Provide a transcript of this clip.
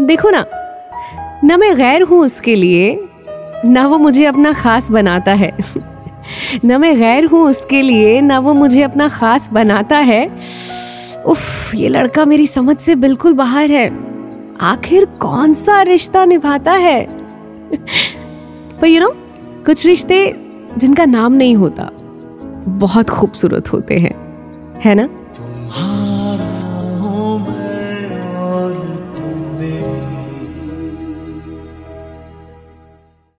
देखो ना ना मैं गैर हूँ उसके लिए, ना वो मुझे अपना खास बनाता है। ना मैं गैर हूँ उसके लिए, ना वो मुझे अपना खास बनाता है। उफ, ये लड़का मेरी समझ से बिल्कुल बाहर है। आखिर कौन सा रिश्ता निभाता है? पर यू नो कुछ रिश्ते जिनका नाम नहीं होता, बहुत खूबसूरत होते हैं। है ना?